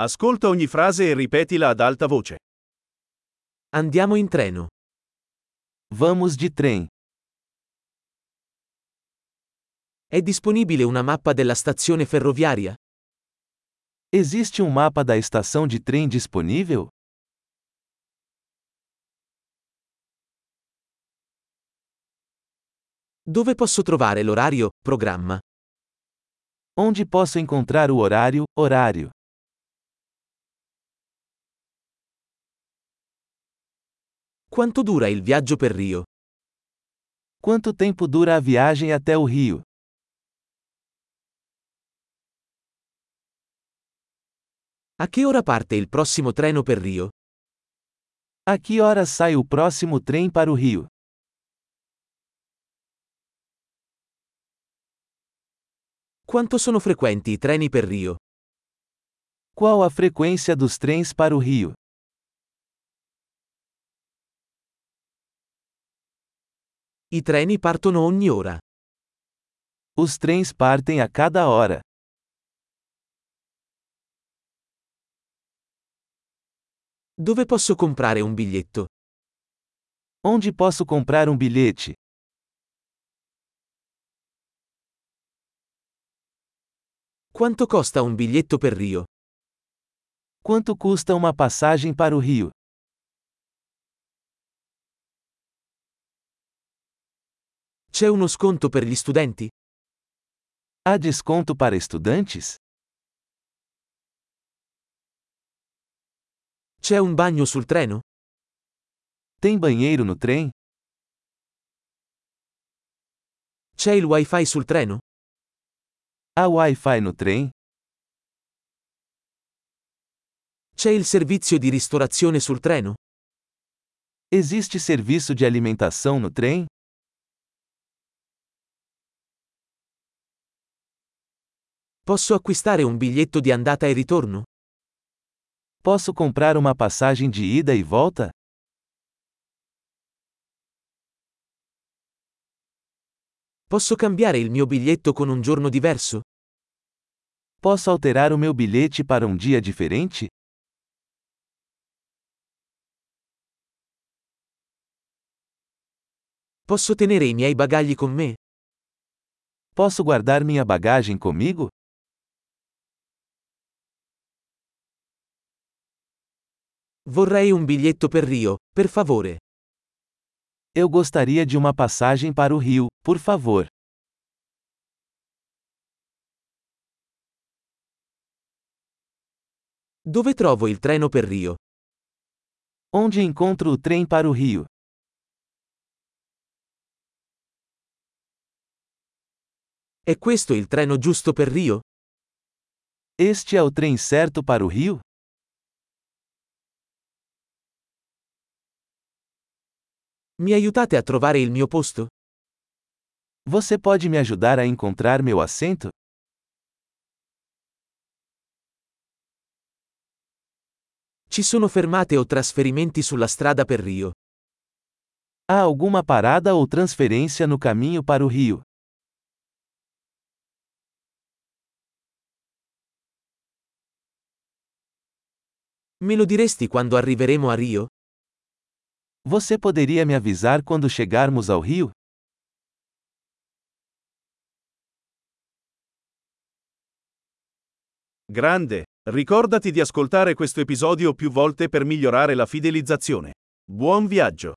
Ascolta ogni frase e ripetila ad alta voce. Andiamo in treno. Vamos de trem. È disponibile una mappa della stazione ferroviaria? Existe um mapa da estação de trem disponível? Dove posso trovare l'orario, programma? Onde posso encontrar o horário, horário? Quanto dura il viaggio per Rio? Quanto tempo dura a viagem até o Rio? A che ora parte il prossimo treno per Rio? A que horas sai o próximo trem para o Rio? Quanto sono frequenti i treni per Rio? Qual a frequência dos trens para o Rio? I treni partono ogni ora. Os trens partem a cada hora. Dove posso comprare un biglietto? Onde posso comprar um bilhete? Quanto costa un biglietto per Rio? Quanto custa uma passagem para o Rio? C'è uno sconto per gli studenti? Há desconto para estudantes? C'è un bagno sul treno? Tem banheiro no trem? C'è il wifi sul treno? Há Wi-Fi no trem? C'è il servizio di ristorazione sul treno? Existe serviço de alimentação no trem? Posso acquistare un biglietto di andata e ritorno? Posso comprar uma passagem de ida e volta? Posso cambiare il mio biglietto con un giorno diverso? Posso alterar o meu bilhete para um dia diferente? Posso tenere i miei bagagli con me? Posso guardar minha bagagem comigo? Vorrei un biglietto per Rio, per favore. Eu gostaria de uma passagem para o Rio, por favor. Dove trovo il treno per Rio? Onde encontro o trem para o Rio? È questo il treno giusto per Rio? Este é o trem certo para o Rio? Mi aiutate a trovare il mio posto? Você pode me ajudar a encontrar meu assento? Ci sono fermate o trasferimenti sulla strada per Rio? Há alguma parada ou transferência no caminho para o Rio? Me lo diresti quando arriveremo a Rio? Você poderia me avisar quando chegarmos ao Rio? Grande! Ricordati di ascoltare questo episodio più volte per migliorare la fidelizzazione. Buon viaggio!